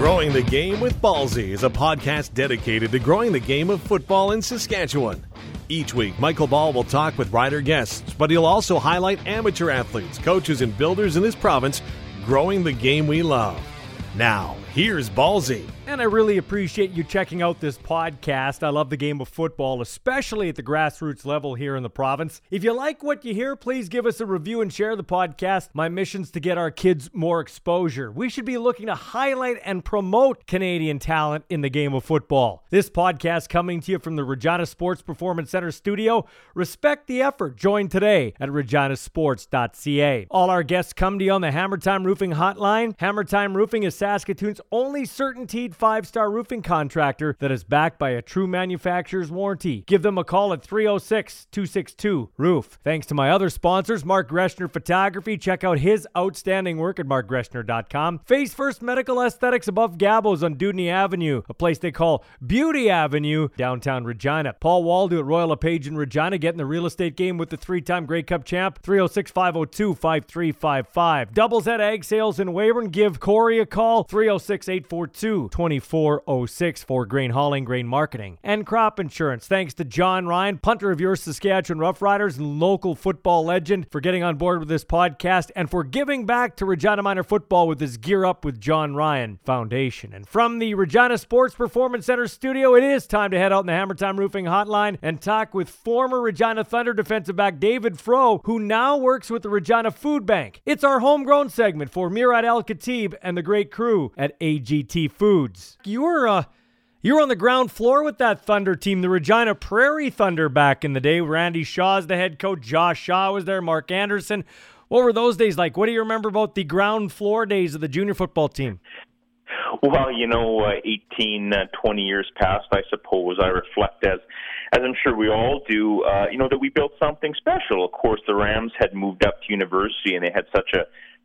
Growing the Game with Ballsy is a podcast dedicated to growing the game of football in Saskatchewan. Each week, Michael Ball will talk with rider guests, but he'll also highlight amateur athletes, coaches, and builders in this province growing the game we love. Now, here's Ballsy. And I really appreciate you checking out this podcast. I love the game of football, especially at the grassroots level here in the province. If you like what you hear, please give us a review and share the podcast. My mission's to get our kids more exposure. We should be looking to highlight and promote Canadian talent in the game of football. This podcast coming to you from the Regina Sports Performance Center studio. Respect the effort. Join today at reginasports.ca. All our guests come to you on the Hammer Time Roofing hotline. Hammer Time Roofing is Saskatoon's only certainteed five star roofing contractor that is backed by a true manufacturer's warranty. Give them a call at 306 262 Roof. Thanks to my other sponsors, Mark Greshner Photography. Check out his outstanding work at markgreshner.com. Face First Medical Aesthetics above Gabos on Dewdney Avenue, a place they call Beauty Avenue, downtown Regina. Paul Waldo at Royal LePage in Regina getting the real estate game with the three time Grey Cup champ, 306 502 5355. Doubles at Ag Sales in Weyburn. Give Corey a call, 306 842 2406 for grain hauling, grain marketing, and crop insurance. Thanks to John Ryan, punter of your Saskatchewan Roughriders and local football legend, for getting on board with this podcast and for giving back to Regina Minor football with his Gear Up with John Ryan Foundation. And from the Regina Sports Performance Center studio, it is time to head out in the Hammer Time Roofing Hotline and talk with former Regina Thunder defensive back David Froh, who now works with the Regina Food Bank. It's our homegrown segment for Murad Al Katib and the great crew at AGT You were uh you were on the ground floor with that Thunder team, the Regina Prairie Thunder back in the day. Randy Shaw's the head coach, Josh Shaw was there, Mark Anderson. What were those days like? What do you remember about the ground floor days of the junior football team? Well, you know, uh, 18, uh, 20 years past, I suppose, I reflect as, as I'm sure we all do, uh, you know, that we built something special. Of course, the Rams had moved up to university and they had such a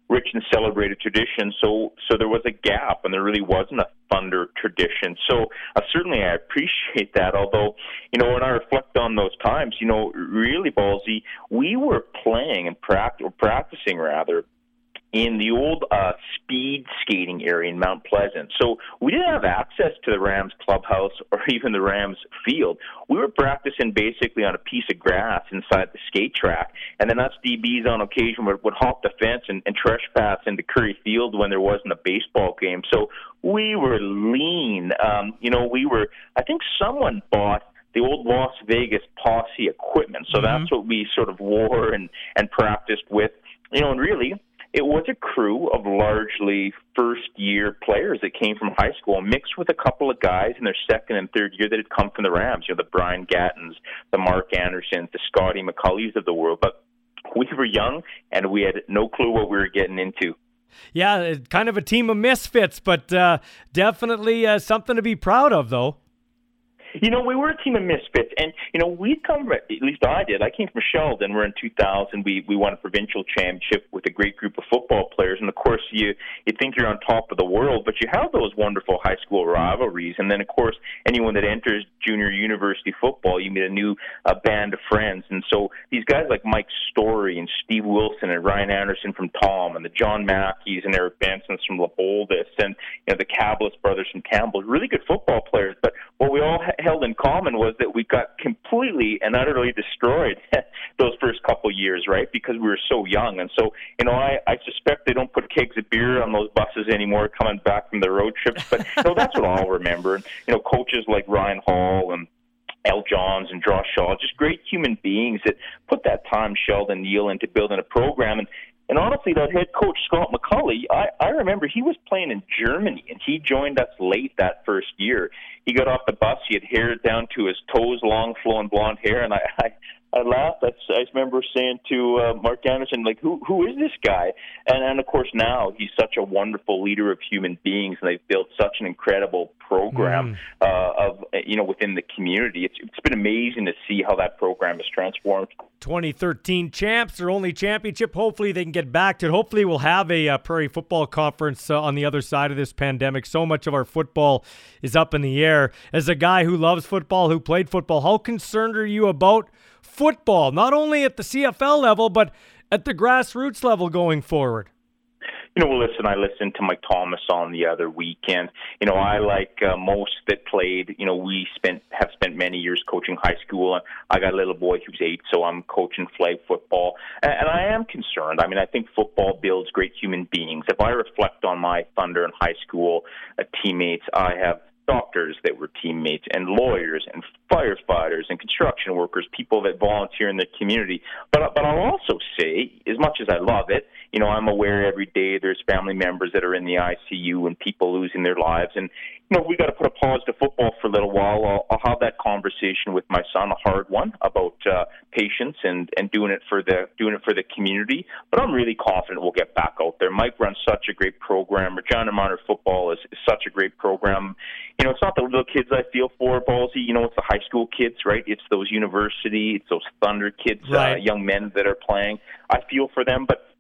rich and celebrated tradition. So, so there was a gap, and there really wasn't a Thunder tradition. So, uh, certainly, I appreciate that. Although, you know, when I reflect on those times, you know, really ballsy, we were playing and pract- or practicing rather in the old uh, speed skating area in Mount Pleasant. So we didn't have access to the Rams clubhouse or even the Rams field. We were practicing basically on a piece of grass inside the skate track, and then us DBs on occasion would, would hop the fence and, and trespass into Curry Field when there wasn't a baseball game. So we were lean. Um, you know, we were. I think someone bought the old Las Vegas posse equipment. So mm-hmm. that's what we sort of wore and and practiced with. You know, and really it was a crew of largely first year players that came from high school, mixed with a couple of guys in their second and third year that had come from the Rams, you know, the Brian Gattens, the Mark Andersons, the Scotty McCulleys of the world. But we were young and we had no clue what we were getting into. Yeah, kind of a team of misfits, but uh, definitely uh, something to be proud of, though. You know, we were a team of misfits, and you know, we come. At least I did. I came from Sheldon. We're in 2000. We we won a provincial championship with a great group of football players, and of course, you you think you're on top of the world, but you have those wonderful high school rivalries, and then of course, anyone that enters junior university football, you meet a new uh, band of friends, and so these guys like Mike Story and Steve Wilson and Ryan Anderson from Thom, and the John Mackeys and Eric Bensons from LeBoldus, and you know the Cablis brothers from Campbell, really good football players, but what we all held in common was that we got completely and utterly destroyed those first couple years, right? Because we were so young. And so, you know, I, I suspect they don't put kegs of beer on those buses anymore coming back from the road trips. But, you know, that's what I'll remember. And, you know, coaches like Ryan Hall and Al Johns and Josh Shaw, just great human beings that put that time, Sheldon Neal, into building a program. And and honestly, that head coach Scott McCulley, I, I remember he was playing in Germany, and he joined us late that first year. He got off the bus, he had hair down to his toes, long flowing blonde hair, and I, I I laughed. I, I remember saying to uh, Mark Anderson, like, who who is this guy? And and of course now he's such a wonderful leader of human beings, and they've built such an incredible program mm. uh, of you know within the community. It's it's been amazing to see how that program has transformed. 2013 champs, their only championship. Hopefully they can get back to it. Hopefully we'll have a, uh, Prairie Football Conference uh, on the other side of this pandemic. So much of our football is up in the air. As a guy who loves football, who played football, how concerned are you about? Football, not only at the CFL level, but at the grassroots level going forward? you know, well, listen, I listened to Mike Thomas on the other weekend. You know, I like uh, most that played. You know, we spent have spent many years coaching high school. And I got a little boy who's eight, so I'm coaching flag football, and, and I am concerned. I mean, I think football builds great human beings. If I reflect on my Thunder and high school uh, teammates, I have doctors that were teammates and lawyers and firefighters and construction workers, people that volunteer in the community. But but I'll also say, as much as I love it, you know, I'm aware every day there's family members that are in the ICU and people losing their lives, and you know, we got to put a pause to football for a little while. I'll, I'll have that conversation with my son, a hard one, about uh, patience and and doing it for the doing it for the community. But I'm really confident we'll get back out there. Mike runs such a great program. Regina Minor Football is, is such a great program. You know, it's not the little kids I feel for, Ballsy. You know, it's the high school kids, right? It's those university, it's those Thunder kids, uh, right. uh, young men that are playing. I feel for them, but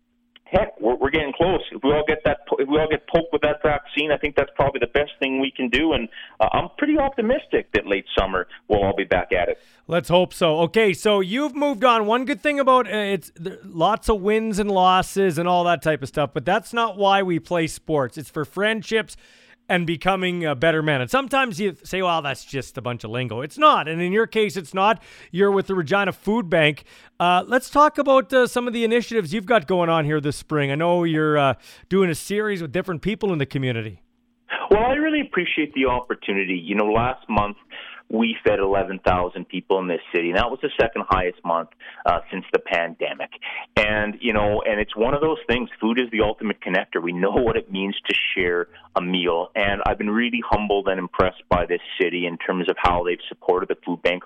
heck, we're, we're getting close. If we all get that, if we all get poked with that vaccine, I think that's probably the best thing we can do. And uh, I'm pretty optimistic that late summer we'll all be back at it. Let's hope so. Okay, so you've moved on. One good thing about uh, it's lots of wins and losses and all that type of stuff, but that's not why we play sports. It's for friendships and becoming a better man. And sometimes you say, well, that's just a bunch of lingo. It's not. And in your case, it's not. You're with the Regina Food Bank. Uh, let's talk about uh, some of the initiatives you've got going on here this spring. I know you're uh, doing a series with different people in the community. Well, I really appreciate the opportunity. You know, last month, we fed 11,000 people in this city. And that was the second highest month uh, since the pandemic. And, you know, and it's one of those things. Food is the ultimate connector. We know what it means to share a meal. And I've been really humbled and impressed by this city in terms of how they've supported the food bank,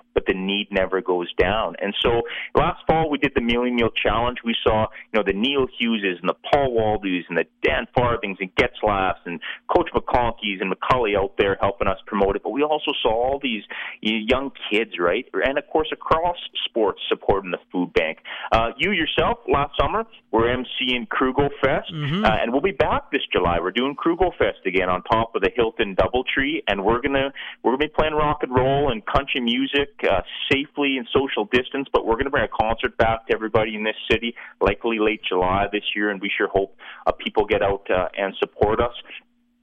need never goes down. And so last fall we did the Mealy Meal Challenge. We saw, you know, the Neil Hugheses and the Paul Waldus and the Dan Farthings and Getzlaffs and Coach McConkeys and McCulley out there helping us promote it. But we also saw all these young kids, right? And of course across sports supporting the food bank. Uh, you yourself last summer were emceeing Krugo Fest, mm-hmm. uh, and we'll be back this July. We're doing Krugo Fest again on top of the Hilton DoubleTree, and we're gonna we're gonna be playing rock and roll and country music uh, safely and social distance. But we're gonna bring a concert back to everybody in this city, likely late July this year, and we sure hope uh, people get out uh, and support us.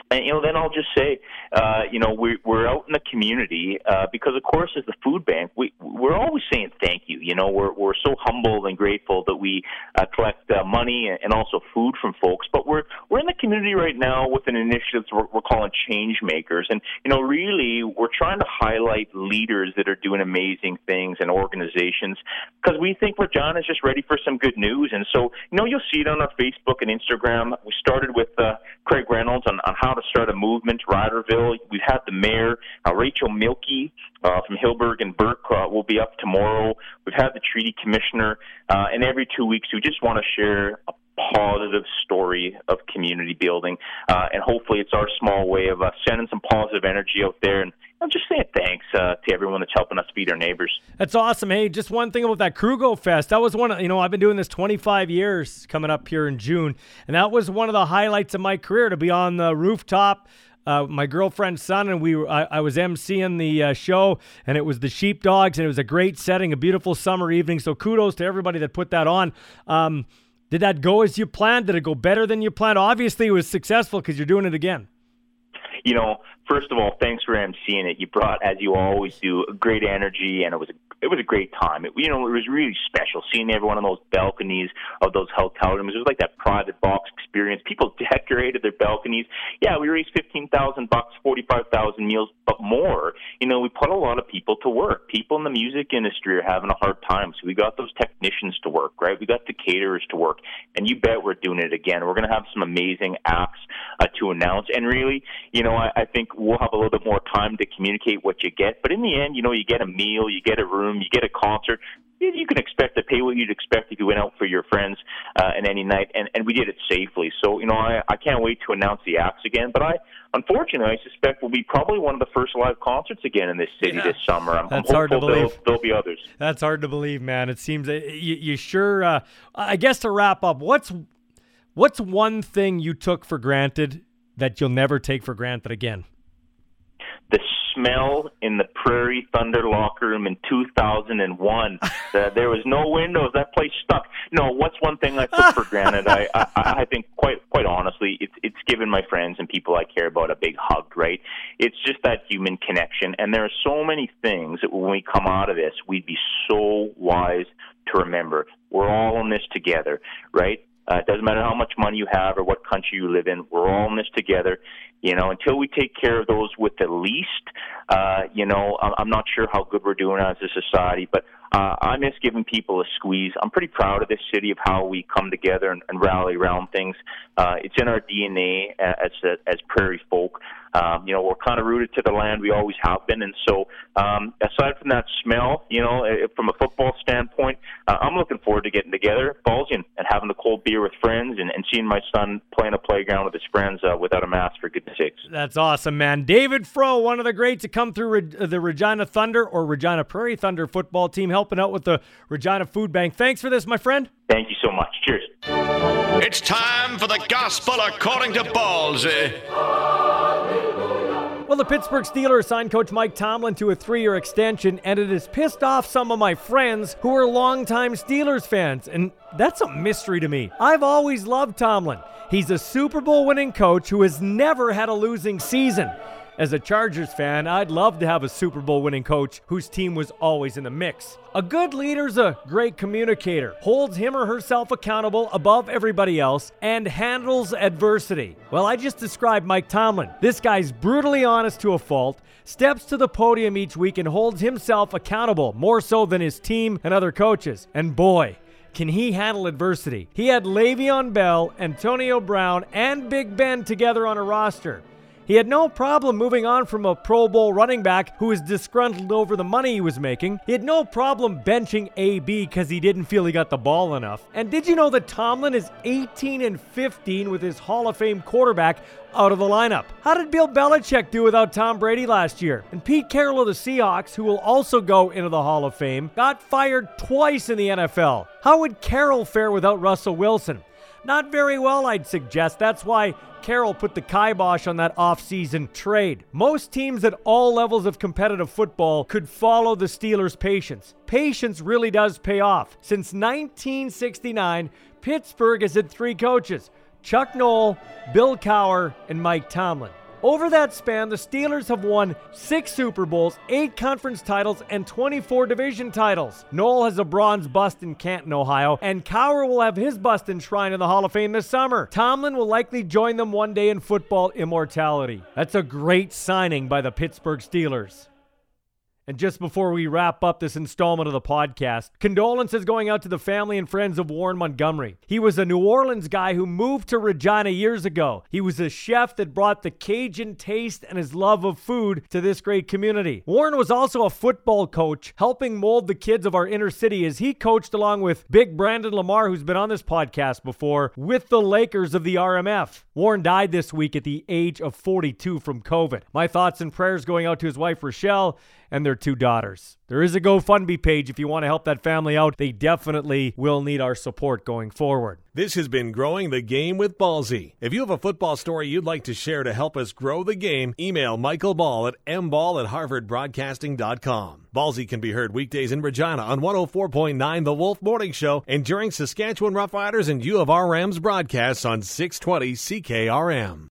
And you know, then I'll just say, uh, you know, we're we're out in the community uh, because, of course, as the food bank, we we're always saying thank you. You know, we're we're so humbled and grateful that we uh, collect uh, money and also food from folks. But we're we're in the community right now with an initiative we're, we're calling Change Makers, and you know, really, we're trying to highlight leaders that are doing amazing things and organizations because we think Regina is just ready for some good news. And so, you know, you'll see it on our Facebook and Instagram. We started with uh, Craig Reynolds on, on how to start a movement. Riderville. we've had the mayor, uh, Rachel Mielke uh, from Hillberg and Berk uh, will be up tomorrow. We've had the treaty commissioner, uh, and every two weeks we just want to share a positive story of community building, uh, and hopefully it's our small way of uh, sending some positive energy out there and I'm just saying thanks uh, to everyone that's helping us feed our neighbors. That's awesome. Hey, just one thing about that Krugo Fest. That was one of, you know, I've been doing this 25 years coming up here in June, and that was one of the highlights of my career to be on the rooftop. Uh, my girlfriend's son and we I, I was emceeing the uh, show and it was the sheepdogs and it was a great setting a beautiful summer evening so kudos to everybody that put that on um, did that go as you planned did it go better than you planned obviously it was successful because you're doing it again you know, first of all, thanks for emceeing it. You brought, as you always do, great energy, and it was a, it was a great time. It, you know, it was really special seeing everyone on those balconies of those hotel rooms. It was like that private box experience. People decorated their balconies. Yeah, we raised fifteen thousand bucks, forty five thousand meals, but more. You know, we put a lot of people to work. People in the music industry are having a hard time, so we got those technicians to work, right? We got the caterers to work, and you bet we're doing it again. We're going to have some amazing acts uh, to announce, and really, you know, I, I think we'll have a little bit more time to communicate what you get. But in the end, you know, you get a meal, you get a room, you get a concert. You can expect to pay what you'd expect if you went out for your friends uh, in any night, and, and we did it safely. So, you know, I, I can't wait to announce the acts again. But I, unfortunately, I suspect we'll be probably one of the first live concerts again in this city yeah. this summer. I'm, That's I'm hard to believe. There'll, be others. That's hard to believe, man. It seems that you, you sure. Uh, I guess to wrap up, what's what's one thing you took for granted that you'll never take for granted again? The smell in the Prairie Thunder locker room in 2001. uh, there was no windows. That place stuck. No, what's one thing I took for granted? I, I, I think quite quite honestly it's it's given my friends and people I care about a big hug, right? It's just that human connection. And there are so many things that when we come out of this, we'd be so wise to remember. We're all in this together, right? Uh, it doesn't matter how much money you have or what country you live in. We're all in this together. You know, until we take care of those with the least, uh, you know, I'm not sure how good we're doing as a society, but uh, I miss giving people a squeeze. I'm pretty proud of this city of how we come together and, and rally around things. Uh, it's in our DNA as as prairie folk. Um, you know, we're kind of rooted to the land. We always have been, and so um, aside from that smell, you know, from a football standpoint, uh, I'm looking forward to getting together, ballsy, and, having the cold beer with friends, and, and seeing my son playing a playground with his friends uh, without a mask. For goodness sakes, that's awesome, man. David Froh, one of the greats to come through the Regina Thunder or Regina Prairie Thunder football team helping out with the Regina Food Bank. Thanks for this, my friend. Thank you so much. Cheers. It's time for the gospel according to Ballsy. Well, the Pittsburgh Steelers signed coach Mike Tomlin to a three year extension, and it has pissed off some of my friends who are longtime Steelers fans. And that's a mystery to me. I've always loved Tomlin. He's a Super Bowl winning coach who has never had a losing season. As a Chargers fan, I'd love to have a Super Bowl winning coach whose team was always in the mix. A good leader's a great communicator, holds him or herself accountable above everybody else, and handles adversity. Well, I just described Mike Tomlin. This guy's brutally honest to a fault, steps to the podium each week, and holds himself accountable more so than his team and other coaches. And boy, can he handle adversity? He had Le'Veon Bell, Antonio Brown, and Big Ben together on a roster. He had no problem moving on from a Pro Bowl running back who was disgruntled over the money he was making. He had no problem benching AB because he didn't feel he got the ball enough. And did you know that Tomlin is 18 and 15 with his Hall of Fame quarterback out of the lineup? How did Bill Belichick do without Tom Brady last year? And Pete Carroll of the Seahawks, who will also go into the Hall of Fame, got fired twice in the NFL. How would Carroll fare without Russell Wilson? Not very well, I'd suggest. That's why Carroll put the kibosh on that offseason trade. Most teams at all levels of competitive football could follow the Steelers' patience. Patience really does pay off. Since 1969, Pittsburgh has had three coaches Chuck Noll, Bill Cowher, and Mike Tomlin. Over that span, the Steelers have won six Super Bowls, eight conference titles, and 24 division titles. Noll has a bronze bust in Canton, Ohio, and Cowher will have his bust enshrined in the Hall of Fame this summer. Tomlin will likely join them one day in football immortality. That's a great signing by the Pittsburgh Steelers. And just before we wrap up this installment of the podcast, condolences going out to the family and friends of Warren Montgomery. He was a New Orleans guy who moved to Regina years ago. He was a chef that brought the Cajun taste and his love of food to this great community. Warren was also a football coach, helping mold the kids of our inner city as he coached along with Big Brandon Lamar, who's been on this podcast before, with the Lakers of the RMF. Warren died this week at the age of 42 from COVID. My thoughts and prayers going out to his wife, Rochelle and their two daughters. There is a GoFundMe page if you want to help that family out. They definitely will need our support going forward. This has been Growing the Game with Ballsy. If you have a football story you'd like to share to help us grow the game, email Michael Ball at mball at harvardbroadcasting.com. Ballsy can be heard weekdays in Regina on 104.9 The Wolf Morning Show and during Saskatchewan Roughriders and U of R Rams broadcasts on 620 CKRM.